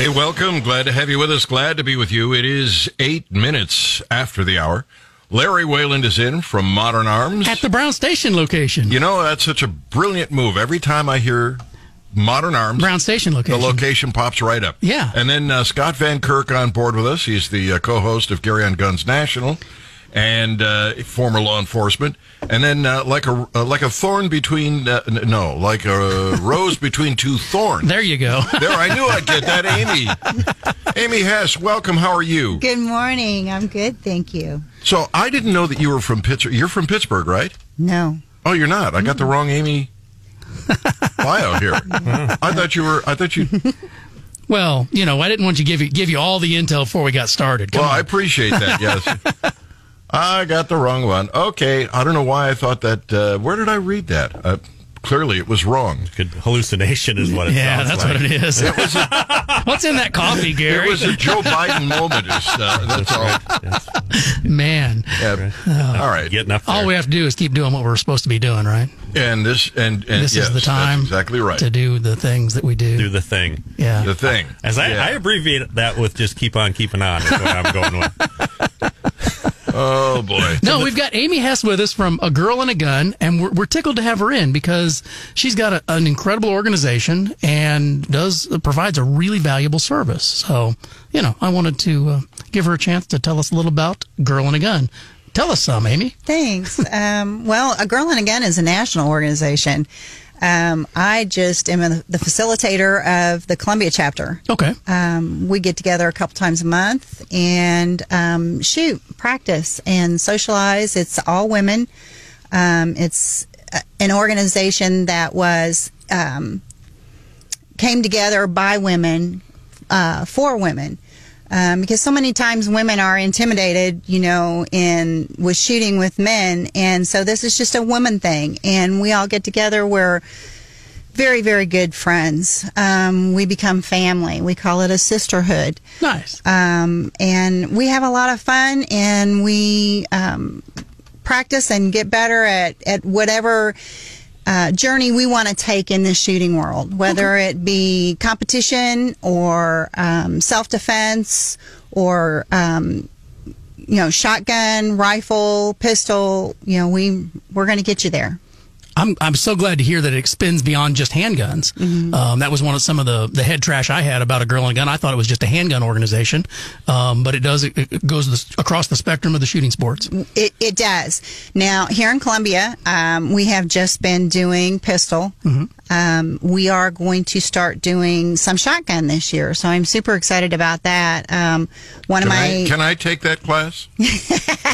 Hey, welcome. Glad to have you with us. Glad to be with you. It is eight minutes after the hour. Larry Wayland is in from Modern Arms. At the Brown Station location. You know, that's such a brilliant move. Every time I hear Modern Arms, Brown Station location. the location pops right up. Yeah. And then uh, Scott Van Kirk on board with us. He's the uh, co host of Gary on Guns National and uh, former law enforcement. And then, uh, like a uh, like a thorn between uh, no, like a rose between two thorns. There you go. There, I knew I'd get that, Amy. Amy Hess, welcome. How are you? Good morning. I'm good, thank you. So I didn't know that you were from Pittsburgh. You're from Pittsburgh, right? No. Oh, you're not. I got the wrong Amy bio here. I thought you were. I thought you. well, you know, I didn't want you to give you give you all the intel before we got started. Come Well, on. I appreciate that. Yes. I got the wrong one. Okay. I don't know why I thought that. Uh, where did I read that? Uh, clearly, it was wrong. Good hallucination is what it yeah, sounds that's like. what it is. What's in that coffee, Gary? It was a Joe Biden moment. Is, uh, that's all. Man, Yeah. All right. Getting up there. all we have to do is keep doing what we're supposed to be doing, right? And this and, and This yes, is the time exactly right. to do the things that we do. do the thing. yeah. the thing. As I, Yeah. I abbreviate that with just keep on keeping on is what I'm going with. Oh boy. No, we've got Amy Hess with us from A Girl and a Gun, and we're, we're tickled to have her in because she's got a, an incredible organization and does provides a really valuable service. So, you know, I wanted to uh, give her a chance to tell us a little about Girl and a Gun. Tell us some, Amy. Thanks. um, well, A Girl and a Gun is a national organization. Um, I just am a, the facilitator of the Columbia chapter. Okay. Um, we get together a couple times a month and um, shoot, practice, and socialize. It's all women. Um, it's uh, an organization that was um, came together by women uh, for women. Um, because so many times women are intimidated, you know, in with shooting with men, and so this is just a woman thing, and we all get together. We're very, very good friends. Um, we become family. We call it a sisterhood. Nice. Um, and we have a lot of fun and we um, practice and get better at, at whatever uh, journey we want to take in this shooting world, whether it be competition or um, self defense or. Um, you know, shotgun, rifle, pistol. You know, we we're going to get you there. I'm I'm so glad to hear that it extends beyond just handguns. Um, that was one of some of the the head trash I had about a girl and a gun. I thought it was just a handgun organization, um, but it does it, it goes the, across the spectrum of the shooting sports. It, it does. Now, here in Columbia, um, we have just been doing pistol. Um, we are going to start doing some shotgun this year, so I'm super excited about that. Um, one Can of I, my can I take that class?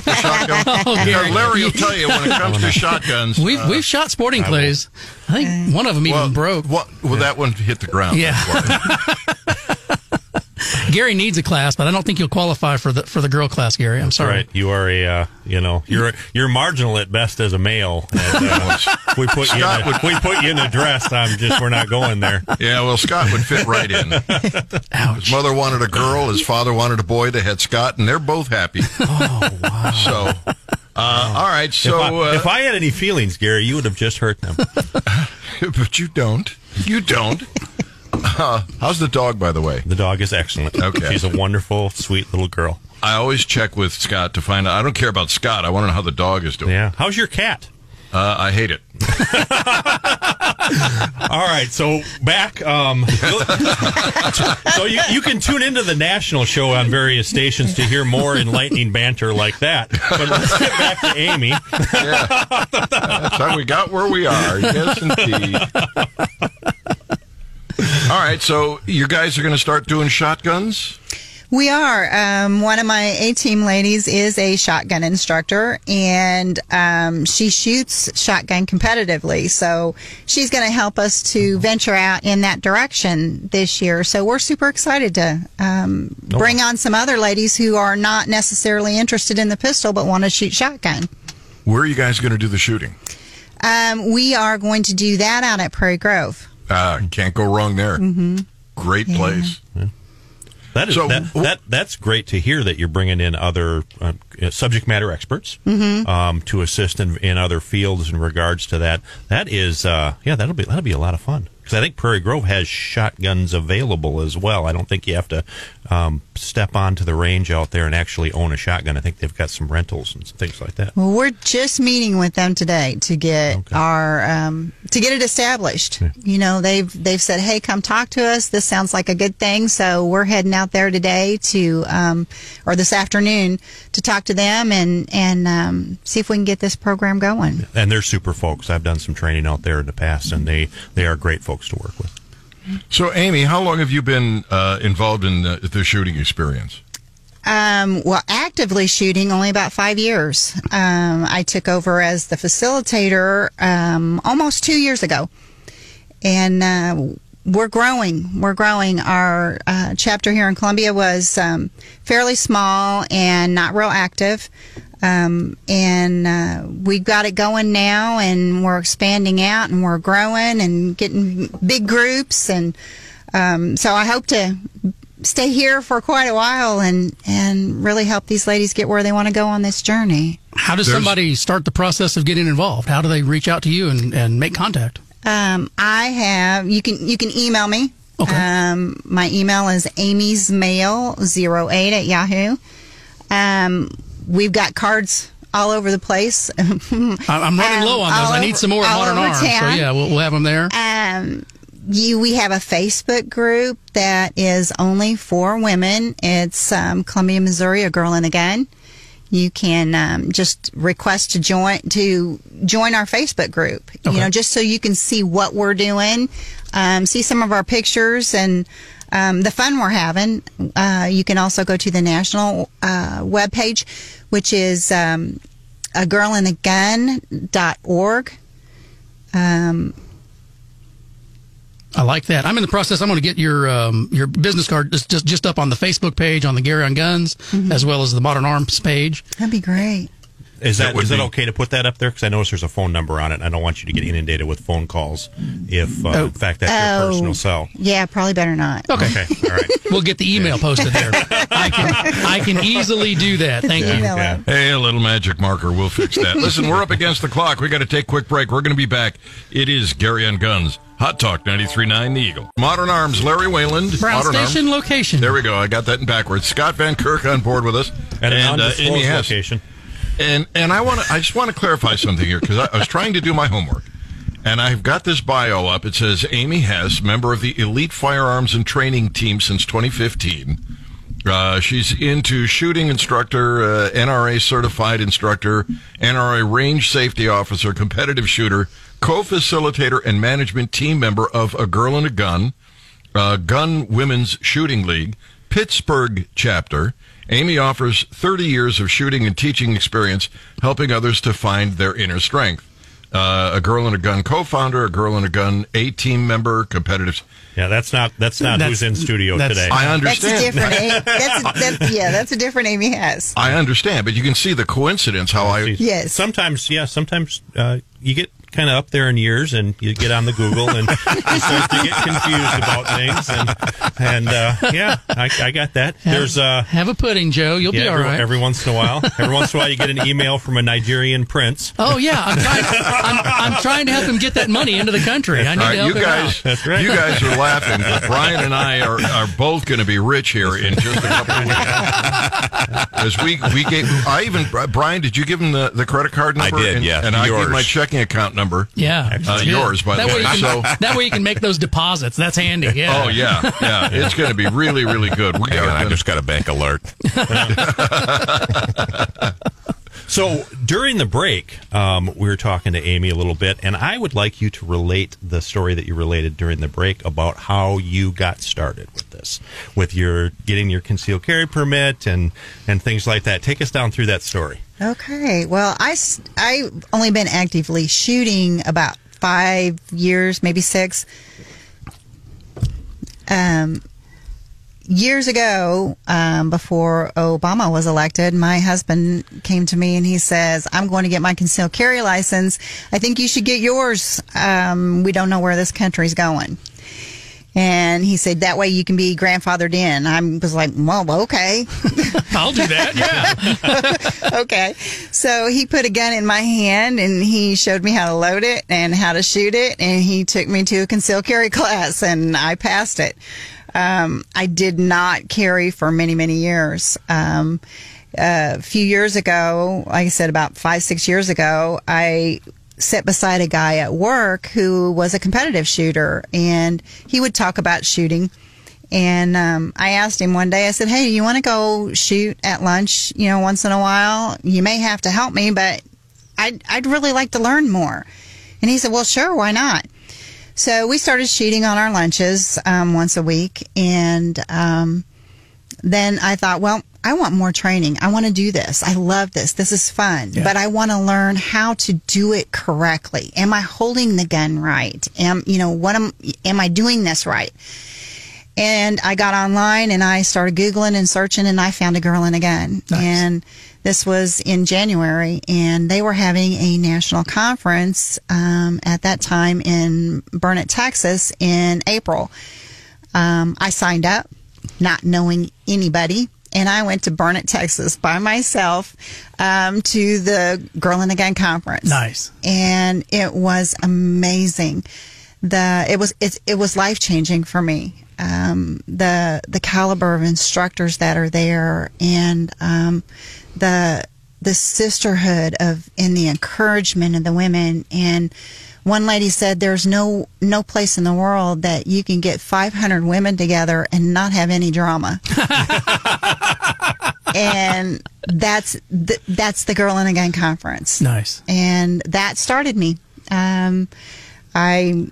The shotgun? Oh, Because Larry will tell you when it comes to shotguns. We've uh, we've shot sporting clays. I think one of them even broke. What, well, that one hit the ground. Yeah. Gary needs a class, but I don't think you'll qualify for the for the girl class. Gary, I'm sorry. Right, you are a uh, you know you're you're marginal at best as a male. And, uh, we put you in Scott a, would- we put you in a dress. I'm just we're not going there. Yeah, well, Scott would fit right in. His mother wanted a girl, his father wanted a boy. They had Scott, and they're both happy. Oh, wow. So, uh, all right. So, if, I, uh, if I had any feelings, Gary, you would have just hurt them. but you don't. You don't. Uh, how's the dog, by the way? The dog is excellent. Okay. she's a wonderful, sweet little girl. I always check with Scott to find out. I don't care about Scott. I want to know how the dog is doing. Yeah. How's your cat? Uh, I hate it. All right, so back. Um, so you, you can tune into the national show on various stations to hear more enlightening banter like that. But let's get back to Amy. That's how we got where we are. Yes, indeed. All right, so you guys are going to start doing shotguns? We are. Um, one of my A team ladies is a shotgun instructor, and um, she shoots shotgun competitively. So she's going to help us to venture out in that direction this year. So we're super excited to um, bring on some other ladies who are not necessarily interested in the pistol but want to shoot shotgun. Where are you guys going to do the shooting? Um, we are going to do that out at Prairie Grove. Uh, can't go wrong there. Mm-hmm. Great place. That is So- that, that that's great to hear that you're bringing in other uh, subject matter experts um, to assist in, in other fields in regards to that. That is, uh, yeah, that'll be that'll be a lot of fun. because I think Prairie Grove has shotguns available as well. I don't think you have to um, step onto the range out there and actually own a shotgun. I think they've got some rentals and things like that. Well, we're just meeting with them today to get our um, to get it established. You know, they've they've said, "Hey, come talk to us. This sounds like a good thing." So we're heading out there today to, um, or this afternoon, to talk to them and and um, see if we can get this program going. And they're super folks. I've done some training out there in the past, and they they are great folks to work with. So, Amy, how long have you been uh, involved in the, the shooting experience? Um, well, actively shooting only about five years. Um, I took over as the facilitator um, almost two years ago, and uh, we're growing. We're growing. Our uh, chapter here in Columbia was um, fairly small and not real active. Um, and uh, we've got it going now, and we're expanding out, and we're growing and getting big groups, and um, so I hope to stay here for quite a while and and really help these ladies get where they want to go on this journey. How does There's- somebody start the process of getting involved? How do they reach out to you and, and make contact? Um, I have you can you can email me. Okay. Um, my email is Amy's Mail 08 at Yahoo. Um, we've got cards all over the place. I'm running Um, low on those. all I need some more at Modern over Arms. So yeah, we'll, we'll have them there. Um, you, we have a Facebook group that is only for women. It's um, Columbia, Missouri, a girl and a gun. You can um, just request to join to join our Facebook group. Okay. You know, just so you can see what we're doing, um, see some of our pictures and um, the fun we're having. Uh, you can also go to the national uh, webpage, which is um, a girlandagun.org. Um, I like that. I'm in the process. I'm going to get your um, your business card just, just just up on the Facebook page on the Gary on Guns, Mm-hmm. as well as the Modern Arms page. that'd be great. Is That that would is it okay to put that up there? Because I notice there's a phone number on it. I don't want you to get inundated with phone calls if, uh, in fact, that's your Oh. personal cell. Yeah, probably better not. Okay. Okay, all right. We'll get the email posted there. I can I can easily do that. Thank you. Yeah. Hey, a little magic marker. We'll fix that. Listen, we're up against the clock. We got to take a quick break. We're going to be back. It is Gary on Guns. Hot Talk 93.9 The Eagle. Modern Arms, Larry Wayland. Brown Modern Station Arms. location. There we go. I got that in backwards. Scott Van Kirk on board with us. At an uh, Amy Hess. location. And and I want to I just want to clarify something here because I, I was trying to do my homework, and I've got this bio up. It says Amy Hess, member of the Elite Firearms and Training Team since 2015. Uh, she's into shooting instructor, uh, NRA certified instructor, NRA range safety officer, competitive shooter, co-facilitator, and management team member of A Girl and a Gun, uh, Gun Women's Shooting League, Pittsburgh chapter. Amy offers 30 years of shooting and teaching experience, helping others to find their inner strength. Uh, a Girl and a Gun co-founder, a Girl and a Gun A team member, competitive. Yeah, that's not that's not That's- who's in studio today. I That's a understand. different. A- that's, a, that's yeah. That's a different Amy Hess. I understand, but you can see the coincidence how I. Yes. Sometimes, yeah, sometimes uh, you get kind of up there in years and you get on the Google and you start to get confused about things. And, and uh, yeah, I, I got that. There's uh, Have a pudding, Joe. You'll yeah, be all every, right. every once in a while, every once in a while, you get an email from a Nigerian prince. oh yeah, I'm trying. I'm, I'm trying to help him get that money into the country. I need All to help you guys, out. That's right. you guys are laughing. but Brian and I are, are both going to be rich here in just a couple of weeks. As we we gave, I even Brian, did you give him the, the credit card number? I did, and, yeah. And I gave my checking account number. Yeah, Uh, yours, by the way. Way So- that way you can make those deposits. That's handy. Yeah. Oh yeah, yeah. It's going to be really, really good. We Hang on, I gonna- just got a bank alert. So during the break, um, we were talking to Amy a little bit, and I would like you to relate the story that you related during the break about how you got started with this, with your getting your concealed carry permit and and things like that. Take us down through that story. Okay. Well, I I've only been actively shooting about five years, maybe six. Um, years ago, um, before Obama was elected, my husband came to me and he says, "I'm going to get my concealed carry license. I think you should get yours. Um, we don't know where this country's going." And he said, that way you can be grandfathered in. I was like, well, okay. I'll do that. Yeah. okay. So he put a gun in my hand and he showed me how to load it and how to shoot it. And he took me to a concealed carry class and I passed it. Um, I did not carry for many, many years. Um, a few years ago, like I said, about five, six years ago, I sat beside a guy at work who was a competitive shooter and he would talk about shooting. And um, I asked him one day, I said, Hey, you want to go shoot at lunch, you know, once in a while? You may have to help me, but I'd, I'd really like to learn more. And he said, Well, sure, why not? So we started shooting on our lunches um, once a week. And um, then I thought, well, I want more training. I want to do this. I love this. This is fun. Yeah. But I want to learn how to do it correctly. Am I holding the gun right? Am you know what am am I doing this right? And I got online and I started googling and searching and I found a girl and a gun. Nice. And this was in January and they were having a national conference um, at that time in Burnet, Texas in April. Um, I signed up, not knowing anybody, and I went to Burnet, Texas by myself um, to the Girl in the Gun conference. Nice. and it was amazing. The it was it, it was life changing for me. Um, the the caliber of instructors that are there, and um, the the sisterhood of and the encouragement of the women and one lady said there's no no place in the world that you can get 500 women together and not have any drama. And that's the, that's the girl in a gun conference. Nice. and that started me. Um, i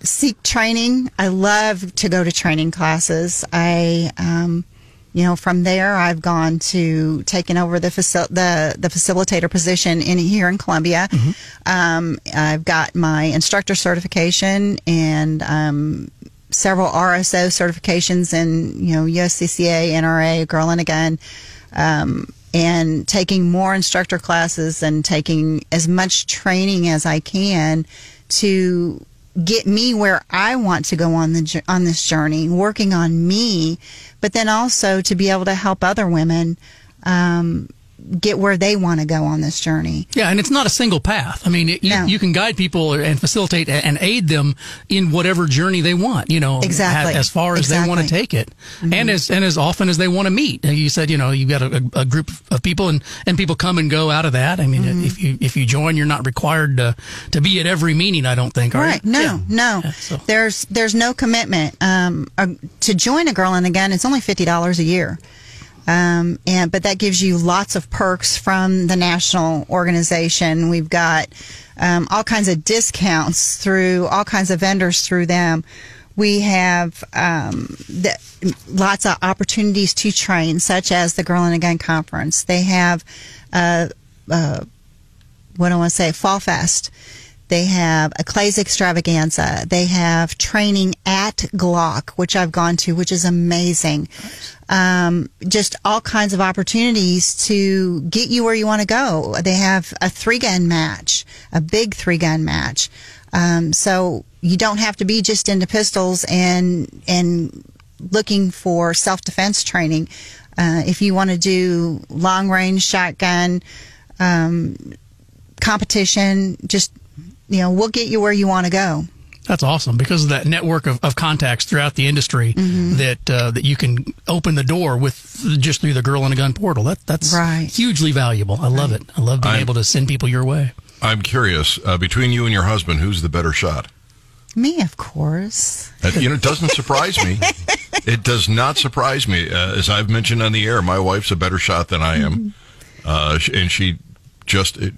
seek training. I love to go to training classes. I um, you know, from there, I've gone to taking over the facil- the the facilitator position in here in Columbia. Um, I've got my instructor certification and um, several RSO certifications in you know USCCA, NRA, Girl in a Gun, um, and taking more instructor classes and taking as much training as I can to get me where I want to go on the on this journey, working on me, but then also to be able to help other women um, get where they want to go on this journey. Yeah, and it's not a single path. I mean, it, you, No. you can guide people and facilitate and aid them in whatever journey they want. You know, Exactly. as far as they want to Exactly. take Mm-hmm. it, and as and as often as they want to meet. You said, you know, you've got a, a group of people, and and people come and go out of that. I mean, Mm-hmm. if you if you join, you're not required to to be at every meeting. I don't think. Are Right? You? No, Yeah. no. Yeah, so- There's there's no commitment. Um, uh, to join a Girl in a Gun, it's only fifty dollars a year. Um, and but that gives you lots of perks from the national organization. We've got um, all kinds of discounts through all kinds of vendors through them. We have um, the, lots of opportunities to train, such as the Girl in Gun conference. They have uh, uh, what do I want to say? Fall Fest. They have a Clay's extravaganza. They have training at Glock, which I've gone to, which is amazing. Um, just all kinds of opportunities to get you where you want to go. They have a three gun match, a big three gun match. Um, so you don't have to be just into pistols and and looking for self defense training. Uh, if you want to do long range shotgun um, competition, just you know, we'll get you where you want to go. That's awesome because of that network of, of contacts throughout the industry Mm-hmm. that uh, that you can open the door with just through the Girl in a Gun portal. That that's Right. hugely valuable. I love it. I love being I'm- able to send people your way. I'm curious. Uh, between you and your husband, who's the better shot? Me, of course. That, you know, it doesn't surprise me. It does not surprise me. Uh, as I've mentioned on the air, my wife's a better shot than I am, uh, sh- and she just it,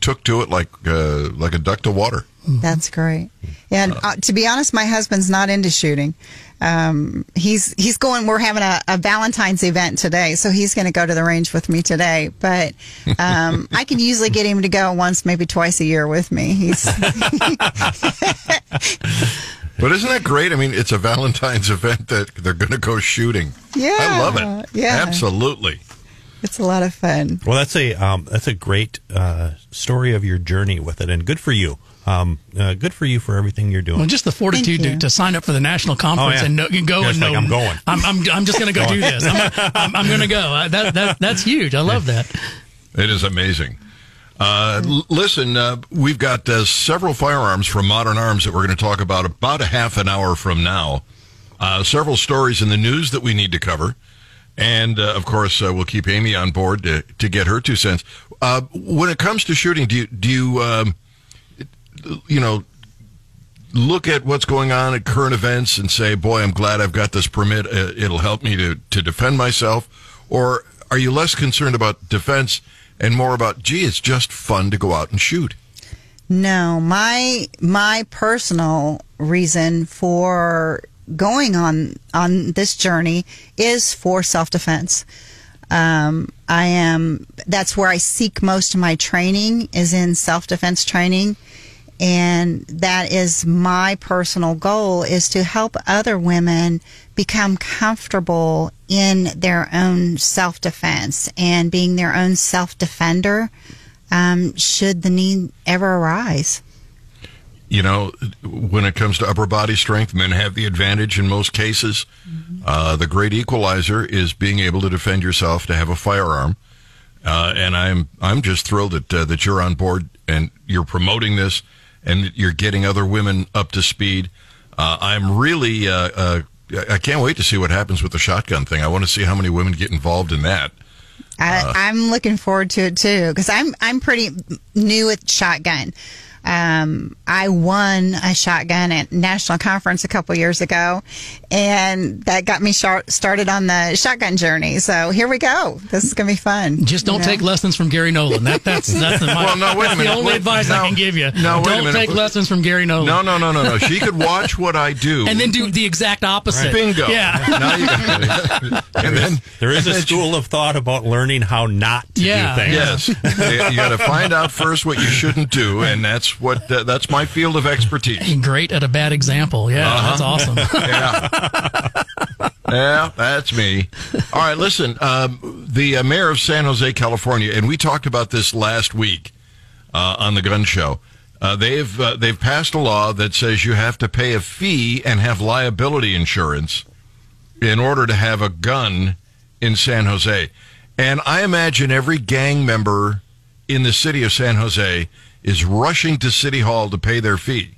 took to it like uh, like a duck to water. That's great. Yeah, and, uh, to be honest, my husband's not into shooting. Um, he's he's going. We're having a, a Valentine's event today, so he's going to go to the range with me today. But um, I can usually get him to go once, maybe twice a year with me. He's But isn't that great? I mean, it's a Valentine's event that they're going to go shooting. Yeah, I love it. yeah. absolutely. it's a lot of fun. Well, that's a um, that's a great uh, story of your journey with it, and good for you um, uh, good for you for everything you're doing. Well, just the fortitude to, to sign up for the national conference Oh, yeah. and no, you go Yeah, and it's like, know I'm going. I'm, I'm, I'm just going to go do this. I'm, I'm, I'm going to go. Uh, That, that that's huge. I love that. It is amazing. Uh, l- listen, uh, we've got uh, several firearms from Modern Arms that we're going to talk about about a half an hour from now. Uh, several stories in the news that we need to cover. And, uh, of course, uh, we'll keep Amy on board to, to get her two cents. Uh, when it comes to shooting, do you, do you, um, you know, look at what's going on at current events and say, boy, I'm glad I've got this permit. Uh, It'll help me to, to defend myself. Or are you less concerned about defense and more about, gee, it's just fun to go out and shoot? No, my my personal reason for going on on this journey is for self defense. Um, I am that's where I seek most of my training is in self defense training, and that is my personal goal is to help other women become comfortable in their own self defense and being their own self defender um, should the need ever arise. You know, when it comes to upper body strength, men have the advantage in most cases. Uh, the great equalizer is being able to defend yourself, to have a firearm. Uh, and I'm I'm just thrilled that uh, that you're on board and you're promoting this and you're getting other women up to speed. Uh, I'm really uh, uh, I can't wait to see what happens with the shotgun thing. I want to see how many women get involved in that. I, I'm looking forward to it too because I'm I'm pretty new with shotgun. Um, I won a shotgun at national conference a couple years ago, and that got me shart- started on the shotgun journey. So here we go. This is gonna be fun. Just don't you know? take lessons from Gary Nolan. That, that's that's the, Well, no, wait a minute. the only Wait, advice no, I can give you. no, wait don't minute. take lessons from Gary Nolan. No, no, no, no, no. She could watch what I do. And then do the exact opposite. bingo. Yeah. Now you got it. And then there is a school of thought about learning how not to Yeah, do things. Yes, you got to find out first what you shouldn't do, and that's what uh, that's my field of expertise. Great at a bad example. Yeah, Uh-huh. that's awesome. Yeah, yeah, that's me. All right, listen. Um, the uh, mayor of San Jose, California, and we talked about this last week uh, on the Gun Show. Uh, they've uh, they've passed a law that says you have to pay a fee and have liability insurance in order to have a gun in San Jose. And I imagine every gang member in the city of San Jose is rushing to City Hall to pay their fee.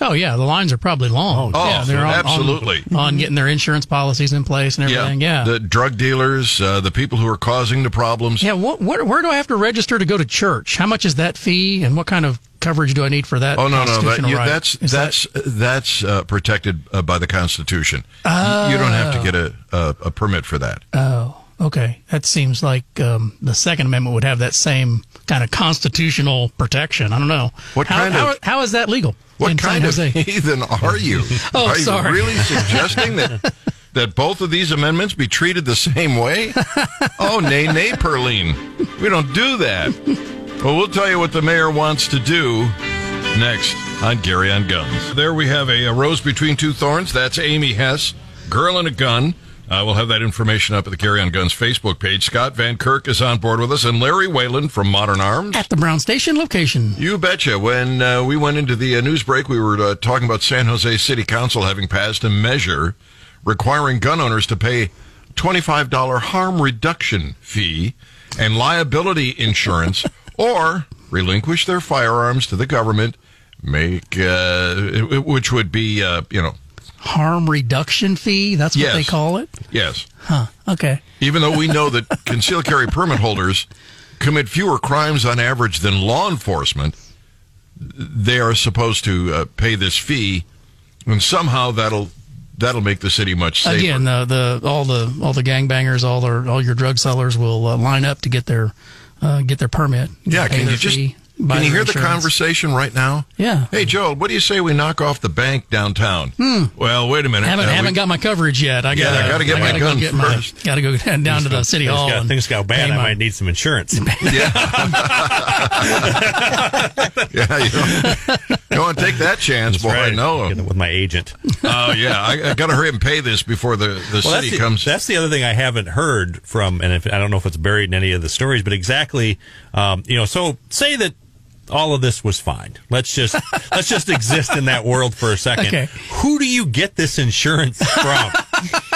Oh yeah, the lines are probably long. Oh, yeah, they're on- absolutely. on, on getting their insurance policies in place and everything. Yeah. The drug dealers, uh, the people who are causing the problems. yeah. What, what, where do I have to register to go to church? How much is that fee, and what kind of coverage do I need for that? Oh no, no, that, you, right? that's Is that- that's that's uh, protected uh, by the Constitution. You- You don't have to get a, a, a permit for that. Oh, okay. That seems like um, the Second Amendment would have that same kind of constitutional protection. I don't know. What how, kind how, of- how is that legal? What in kind of heathen are you? Oh, are you sorry. really suggesting that that both of these amendments be treated the same way? Oh, nay, nay, Perline. We don't do that. Well, we'll tell you what the mayor wants to do next on Gary on Guns. There we have a, a rose between two thorns. That's Amy Hess, girl and a gun. Uh, we'll have that information up at the Gary on Guns Facebook page. Scott Van Kirk is on board with us, and Larry Whalen from Modern Arms. At the Brown Station location. You betcha. When uh, we went into the uh, news break, we were uh, talking about San Jose City Council having passed a measure requiring gun owners to pay $25 harm reduction fee and liability insurance or relinquish their firearms to the government, make uh, which would be, uh, you know, Harm reduction fee. That's what Yes. they call it. yes. Huh. Okay. Even though we know that concealed carry permit holders commit fewer crimes on average than law enforcement, they are supposed to uh, pay this fee, and somehow that'll that'll make the city much safer. Again, the, the all the all the gangbangers, all their all your drug sellers will uh, line up to get their uh, get their permit. yeah, can you just fee, buy can you hear the conversation right now? Yeah. Hey, Joel, what do you say we knock off the bank downtown? Hmm. Well, wait a minute. Haven't Uh, haven't we- got my coverage yet. I Yeah, got I gotta get my gun first. Got to go down to the city Things hall. got, and things got bad. I my- might need some insurance. yeah, don't, you don't want to take that chance, boy. Right. No. Get it with my agent. Oh yeah, I, I got to hurry and pay this before the the Well, that's city the, comes. that's the other thing I haven't heard from, and if, I don't know if it's buried in any of the stories, but exactly, um, you know, so say that all of this was fine. Let's just let's just exist in that world for a second. Okay. Who do you get this insurance from?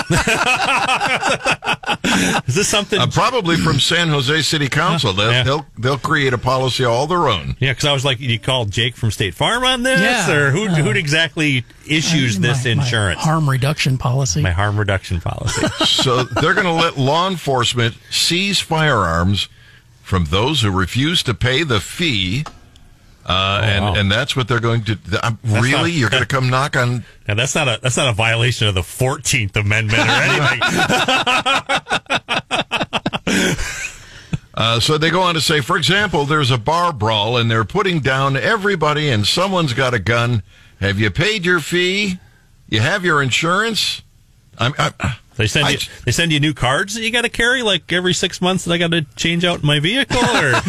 Is this something? Uh, probably from San Jose City Council. They'll, Yeah. they'll they'll create a policy all their own. yeah, because I was like, you called Jake from State Farm on this, Yeah. or who who exactly issues this My- my insurance? harm reduction policy. my harm reduction policy. So they're going to let law enforcement seize firearms from those who refuse to pay the fee. Uh, and wow. and that's what they're going to. I'm, really, not- you're going to come knock on? Now that's not a that's not a violation of the Fourteenth Amendment or anything. Uh, so they go on to say, for example, there's a bar brawl and they're putting down everybody, and someone's got a gun. Have you paid your fee? You have your insurance? I'm, I'm, they send I- you they send you new cards that you got to carry like every six months that I got to change out my vehicle. Or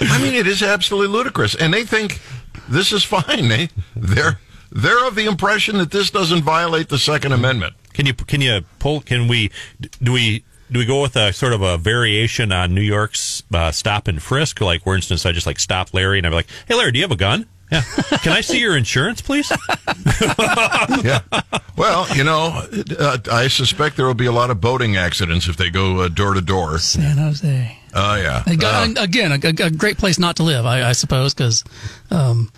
I mean, it is absolutely ludicrous, and they think this is fine. They they're they're of the impression that this doesn't violate the Second Amendment. can you can you pull? Can we do we? Do we go with a sort of a variation on New York's uh, stop and frisk? Like, for instance, I just like stop Larry and I'm like, "Hey, Larry, do you have a gun? Yeah. Can I see your insurance, please?" Yeah. Well, you know, uh, I suspect there will be a lot of boating accidents if they go uh, door to door. San Jose. Oh yeah. Ag- Uh, Again, a, a great place not to live, I, I suppose, because um,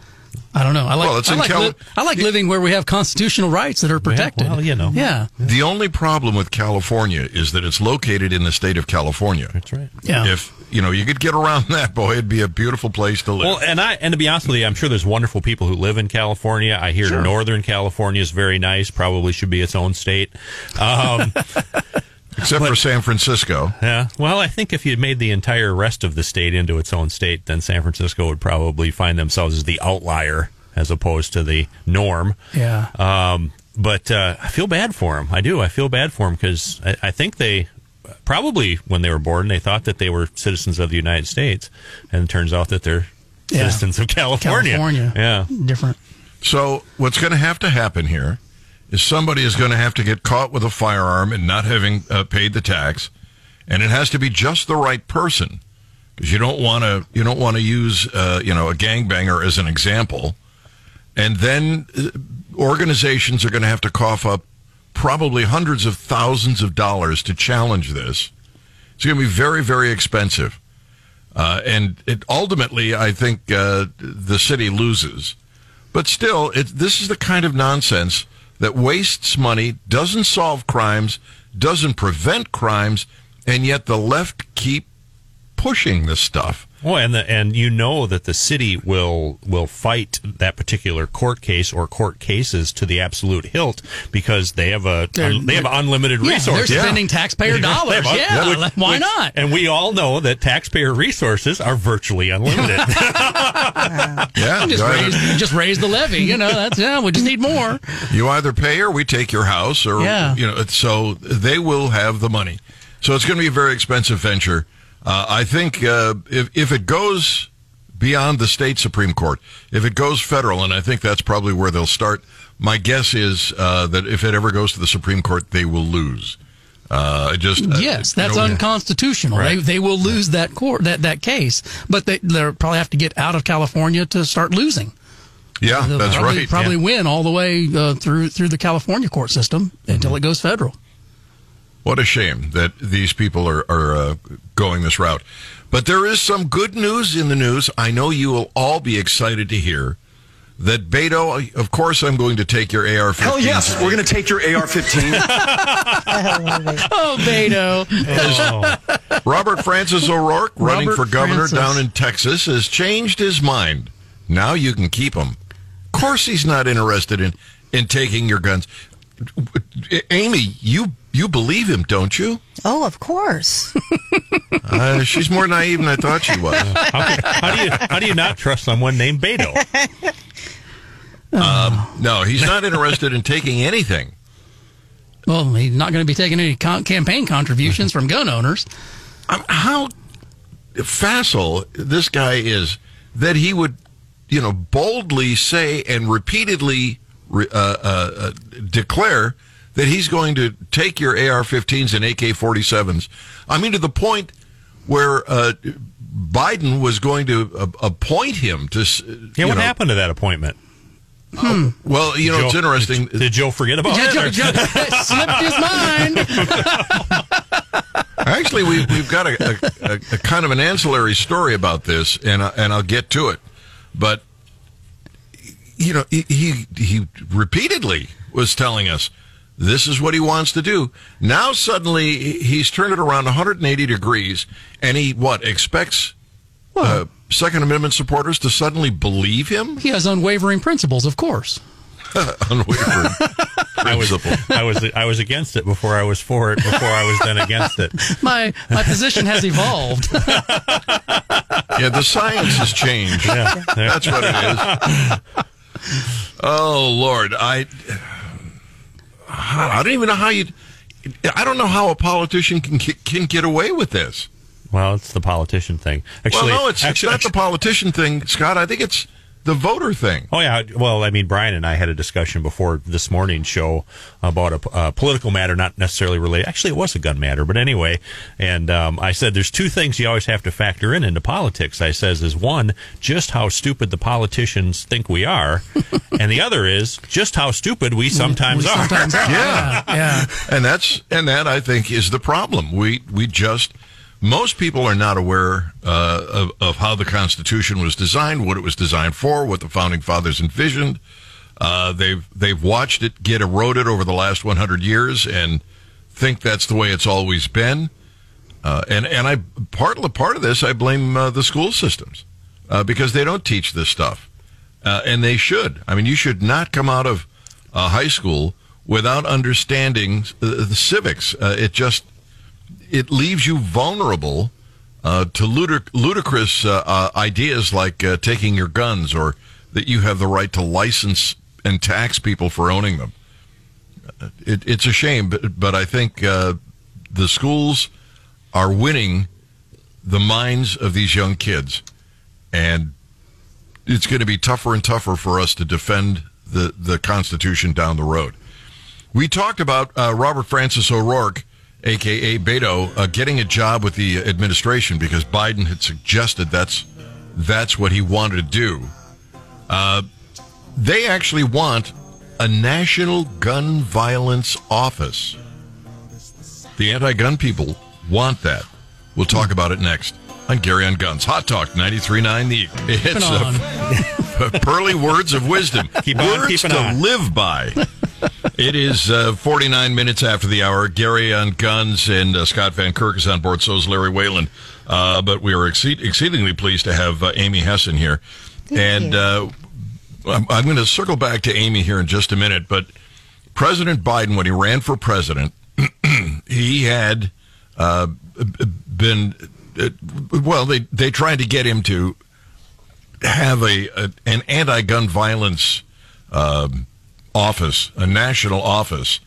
I don't know. I like Well, it's I in like, Cal- li- I like living where we have constitutional rights that are protected. well, you know. Yeah, the only problem with California is that it's located in the state of California. That's right. yeah. If you know you could get around that, boy, it'd be a beautiful place to live. Well, and I and to be honest with you, I'm sure there's wonderful people who live in California. I hear Northern California is very nice. Probably should be its own state. Um, Except for San Francisco. yeah. Well, I think if you made the entire rest of the state into its own state, then San Francisco would probably find themselves as the outlier as opposed to the norm. yeah. Um, but uh, I feel bad for them. I do. I feel bad for them because I, I think they probably when they were born they thought that they were citizens of the United States, and it turns out that they're Yeah. citizens of California. California. Yeah. Different. So what's going to have to happen here is somebody is going to have to get caught with a firearm and not having uh, paid the tax, and it has to be just the right person because you don't want to you don't want to use uh, you know a gangbanger as an example, and then uh, organizations are going to have to cough up probably hundreds of thousands of dollars to challenge this. It's going to be very very expensive. Uh, and it ultimately, I think uh, the city loses. But still, it, this is the kind of nonsense that wastes money, doesn't solve crimes, doesn't prevent crimes, and yet the left keep pushing this stuff. Well, and the, and you know that the city will will fight that particular court case or court cases to the absolute hilt because they have a They're- un, they have unlimited Yeah, they're resources. spending taxpayer dollars. They have Yeah, which- why which- not? And we all know that taxpayer resources are virtually unlimited. Yeah, just raise, just raise the levy. You know, that's yeah. We just need more. you either pay or we take your house, or Yeah. you know. So they will have the money. So it's going to be a very expensive venture. Uh, I think uh, if if it goes beyond the state supreme court, if it goes federal, and I think that's probably where they'll start. My guess is uh, that if it ever goes to the supreme court, they will lose. Uh, just uh, Yes, you that's know, unconstitutional. Right. They they will lose that court that that case, but they they'll probably have to get out of California to start losing. Yeah, They'll that's probably, right. Probably win all the way uh, through through the California court system until it goes federal. What a shame that these people are, are uh, going this route. But there is some good news in the news. I know you will all be excited to hear that Beto, of course, I'm going to take your AR 15. Hell yes, we're going to take your AR-15. Oh, Beto. Robert Francis O'Rourke, running Robert for governor Francis. down in Texas, has changed his mind. Now you can keep him. Of course, he's not interested in, in taking your guns. Amy, you you believe him, don't you? Oh, of course. Uh, she's more naive than I thought she was. how, how do you how do you not trust someone named Beto? No, he's not interested in taking anything. Well, he's not going to be taking any con- campaign contributions from gun owners. Um, how facile this guy is that he would, you know, boldly say and repeatedly re- uh, uh, uh, declare that he's going to take your AR-15s and AK-47s. I mean, to the point where uh, Biden was going to uh, appoint him to. s- Yeah, what know- happened to that appointment? Well, you know, it's interesting. Did, did Joe forget about Yeah, it? Joe- or- Joe- slipped his mind. Actually, we've, we've got a, a, a, a kind of an ancillary story about this, and I, and I'll get to it. But you know, he, he he repeatedly was telling us this is what he wants to do. Now suddenly he's turned it around 180 degrees, and he what expects uh, Second Amendment supporters to suddenly believe him? He has unwavering principles, of course. Unwavering I was. I was, I was against it before I was for it. Before I was then against it. My my position has evolved. Yeah, the science has changed. Yeah, That's what it is. Oh Lord, I I don't even know how you. I don't know how a politician can can get away with this. Well, it's the politician thing. Actually, well, no, it's, actually, it's not the politician thing, Scott. I think it's the voter thing. Oh yeah, well, I mean, Brian and I had a discussion before this morning's show about a, a political matter, not necessarily related. Actually, it was a gun matter, but anyway. And um, I said there's two things you always have to factor in into politics. I says is one, just how stupid the politicians think we are, and the other is just how stupid we sometimes We are. sometimes are. Yeah. yeah. yeah. and that's and that I think is the problem. We we just most people are not aware uh, of, of how the Constitution was designed, what it was designed for, what the founding fathers envisioned. Uh, they've they've watched it get eroded over the last 100 years and think that's the way it's always been. Uh, and and I part part of this I blame uh, the school systems uh, because they don't teach this stuff, uh, and they should. I mean, you should not come out of high school without understanding the civics. It just it leaves you vulnerable uh, to ludic- ludicrous uh, uh, ideas like uh, taking your guns or that you have the right to license and tax people for owning them. Uh, It, it's a shame, but, but I think the schools are winning the minds of these young kids, and it's going to be tougher and tougher for us to defend the, the Constitution down the road. We talked about uh, Robert Francis O'Rourke, aka Beto, uh, getting a job with the administration because Biden had suggested that's that's what he wanted to do. Uh, they actually want a national gun violence office. The anti-gun people want that. We'll talk about it next on Gary on Guns. Hot Talk 93.9 The It's a, uh, pearly words of wisdom. Keep on words to on. live by. It is uh, 49 minutes after the hour. Gary on Guns and uh, Scott Van Kirk is on board. So is Larry Whalen. Uh, but we are exceed- exceedingly pleased to have uh, Amy Hessen here. and. Uh, I'm, I'm going to circle back to Amy here in just a minute. But President Biden, when he ran for president, he had uh, been, uh, well, they, they tried to get him to have a, a an anti-gun violence um, office, a national office,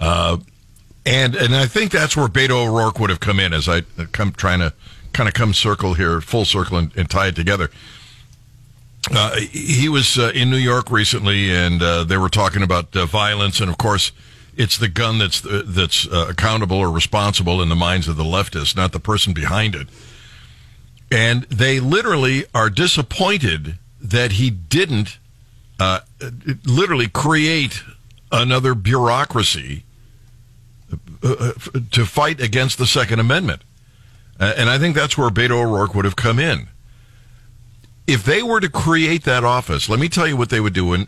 uh, and and I think that's where Beto O'Rourke would have come in as I come trying to kind of come circle here, full circle, and, and tie it together. Uh, he was uh, in New York recently, and uh, they were talking about uh, violence, and of course, it's the gun that's uh, that's uh, accountable or responsible in the minds of the leftists, not the person behind it. And they literally are disappointed that he didn't uh, literally create another bureaucracy uh, to fight against the Second Amendment. Uh, and I think that's where Beto O'Rourke would have come in. If they were to create that office, let me tell you what they would do. And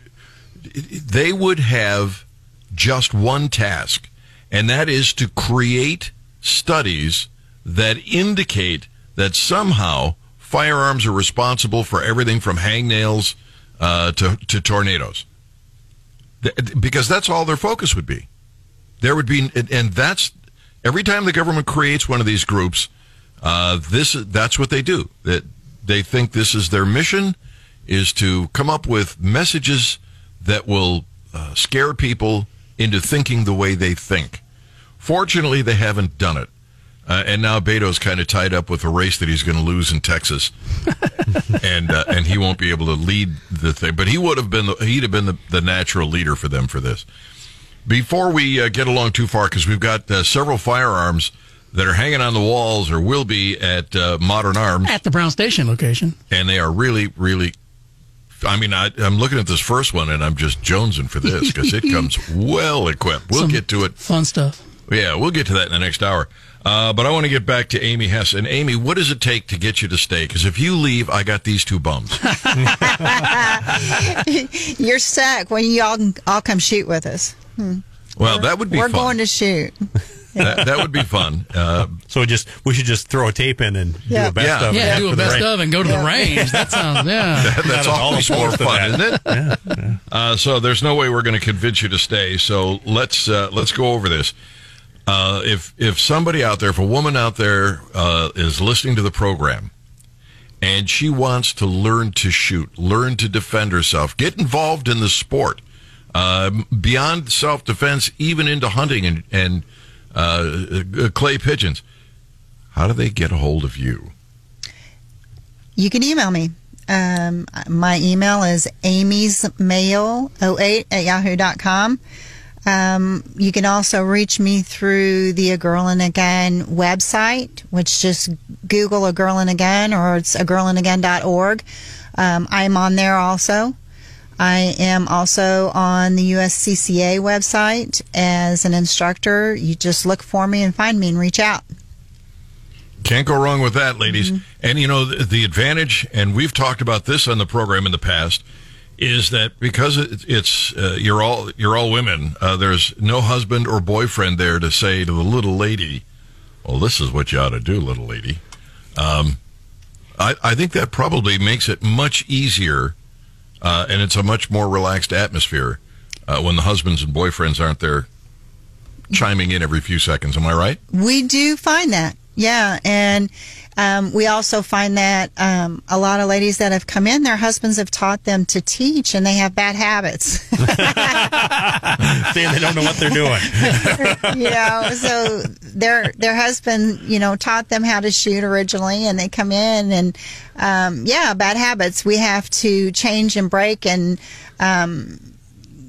they would have just one task, and that is to create studies that indicate that somehow firearms are responsible for everything from hangnails uh, to, to tornadoes. Because that's all their focus would be. There would be, and- that's every time the government creates one of these groups, uh, this that's what they do. That they think this is their mission is to come up with messages that will uh, scare people into thinking the way they think. Fortunately, they haven't done it. Uh, and now Beto's kind of tied up with a race that he's going to lose in Texas, and uh, and he won't be able to lead the thing. But he would have been the, he'd have been the, the natural leader for them for this. Before we uh, get along too far, because we've got uh, several firearms that are hanging on the walls or will be at uh, Modern Arms, At the Brown Station location. and they are really, really. I mean, I, I'm looking at this first one, and I'm just jonesing for this because it comes well equipped. We'll Some get to it. Fun stuff. Yeah, we'll get to that in the next hour. Uh, but I want to get back to Amy Hess. And Amy, what does it take to get you to stay? Because if you leave, I got these two bums. You're stuck when you all all come shoot with us. Well, that would be We're fun. going to shoot. that, that would be fun. Uh, So just we should just throw a tape in and Yeah. do a best Yeah. of. it Yeah, after do a the best break. of and go to the range. That sounds, yeah. that's all always more fun, isn't it? Uh, so there's no way we're going to convince you to stay. So let's uh, let's go over this. Uh, if if somebody out there, if a woman out there uh, is listening to the program, and she wants to learn to shoot, learn to defend herself, get involved in the sport, uh, beyond self defense, even into hunting and and uh, uh, clay pigeons, how do they get a hold of you? You can email me. Um, my email is amy'smail08 at yahoo.com. Um, you can also reach me through the A Girl and a Gun website, which just Google A Girl and a Gun or it's a girl and a Um, I'm on there also. I am also on the USCCA website as an instructor. You just look for me and find me and reach out. Can't go wrong with that, ladies. And you know, the, the advantage, and we've talked about this on the program in the past, is that because it's uh, you're all you're all women. Uh, there's no husband or boyfriend there to say to the little lady, "Well, this is what you ought to do, little lady." Um, I, I think that probably makes it much easier, uh, and it's a much more relaxed atmosphere uh, when the husbands and boyfriends aren't there chiming in every few seconds. Am I right? We do find that, yeah, and um, we also find that um, a lot of ladies that have come in, their husbands have taught them to teach, and they have bad habits. Saying they don't know what they're doing. you know, so their their husband, you know, taught them how to shoot originally, and they come in and um, yeah, bad habits. We have to change and break and um,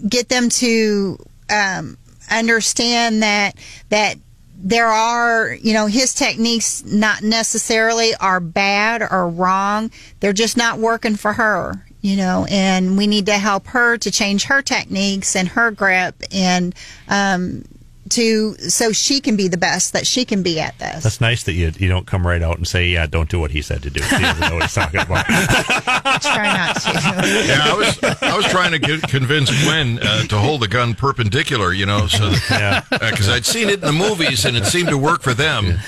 get them to um, understand that that there are, you know, his techniques not necessarily are bad or wrong. They're just not working for her, you know, and we need to help her to change her techniques and her grip and, um, to, so she can be the best that she can be at this. That's nice that you you don't come right out and say, "Yeah, don't do what he said to do." He doesn't know what he's talking about. Try not to. Yeah, I was I was trying to get, convince Gwen uh, to hold the gun perpendicular, you know, so Yeah. because I'd seen it in the movies and it seemed to work for them,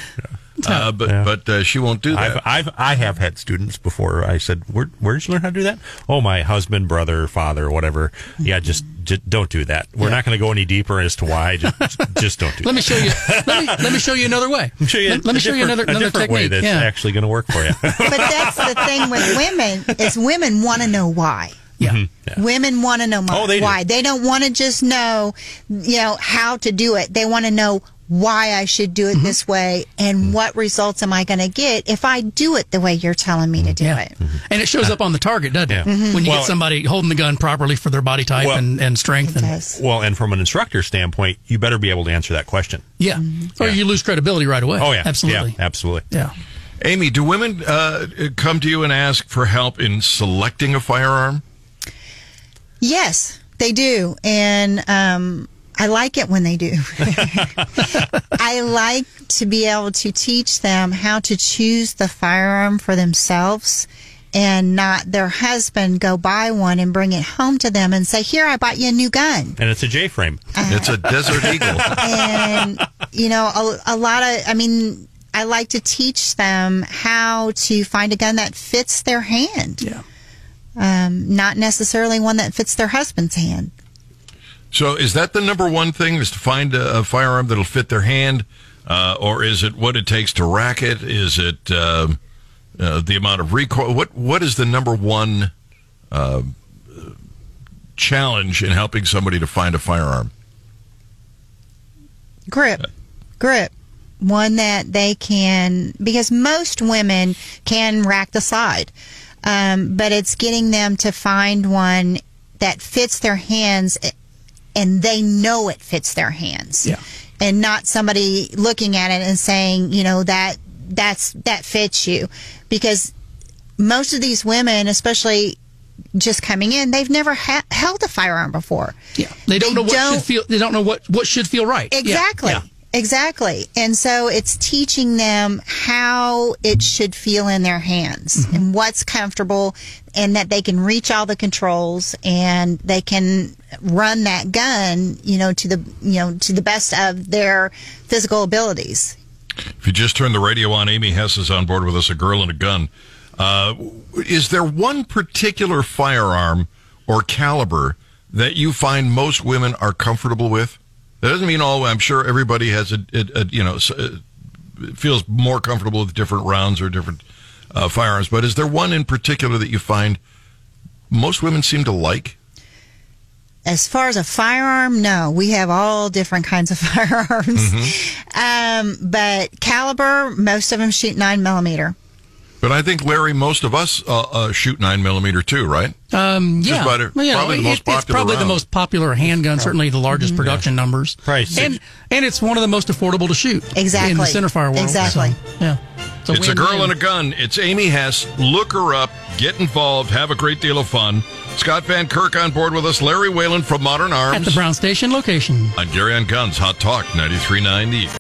uh, but Yeah. but uh, she won't do that. I've, I've I have had students before. I said, Where where did you learn how to do that? Oh, my husband, brother, father, whatever. Yeah, just, just don't do that. We're not going to go any deeper as to why. Just just don't do Let that. me show you. Let me let me show you another way. Let me show you, Let, let me show you different- another a another different technique. way that's yeah. actually going to work for you. But that's the thing with women is women want to know why. yeah. Women want to know Oh, they do. why. They don't want to just know, you know, how to do it. They want to know why I should do it Mm-hmm. this way and what results am I going to get if I do it the way you're telling me to do Yeah. it. And it shows up on the target, doesn't it? Yeah. Mhm. When you Well- get somebody holding the gun properly for their body type Well- and, and strength. It And, well, and from an instructor standpoint, you better be able to answer that question. yeah. Or Yeah. you lose credibility right away. Oh yeah, Absolutely. yeah, absolutely. Yeah. Amy, do women uh, come to you and ask for help in selecting a firearm? Yes, they do. And um, I like it when they do. I like to be able to teach them how to choose the firearm for themselves and not their husband go buy one and bring it home to them and say, Here, I bought you a new gun. And it's a J frame. It's a Desert Eagle. and you know a, a lot of i mean i like to teach them how to find a gun that fits their hand Yeah. um, not necessarily one that fits their husband's hand So is that the number one thing? Is to find a, a firearm that'll fit their hand, uh, or is it what it takes to rack it? Is it uh, uh, the amount of recoil? What what is the number one uh, challenge in helping somebody to find a firearm? grip grip one that they can because most women can rack the slide um, but it's getting them to find one that fits their hands and they know it fits their hands. Yeah. And not somebody looking at it and saying, you know, that that's that fits you. Because most of these women, especially just coming in, they've never ha- held a firearm before. Yeah, they don't They know what don't- should feel. They don't know what what should feel right. Yeah, Exactly. yeah. Exactly. And so it's teaching them how it should feel in their hands Mm-hmm. and what's comfortable and that they can reach all the controls and they can run that gun, you know, to the, you know, to the best of their physical abilities. If you just turn the radio on, Amy Hess is on board with us, a girl and a gun. Uh, is there one particular firearm or caliber that you find most women are comfortable with? That doesn't mean all. I'm sure everybody has a, a, a you know uh, feels more comfortable with different rounds or different uh, firearms. But is there one in particular that you find most women seem to like? As far as a firearm, no, we have all different kinds of firearms. Um, but caliber, most of them shoot nine millimeter. But I think Larry, most of us uh, uh, shoot nine millimeter too, right? Um, yeah, about Well, you know, probably the most it- it's popular probably the most popular handgun, certainly the largest production numbers, Probably six- and and it's one of the most affordable to shoot. Exactly. in the centerfire world. Exactly. So, yeah, It's a win-win. girl and a gun. It's Amy Hess. Look her up. Get involved. Have a great deal of fun. Scott Van Kirk on board with us. Larry Whalen from Modern Arms. at the Brown Station location. on Gary on Guns. Hot Talk 93.9 The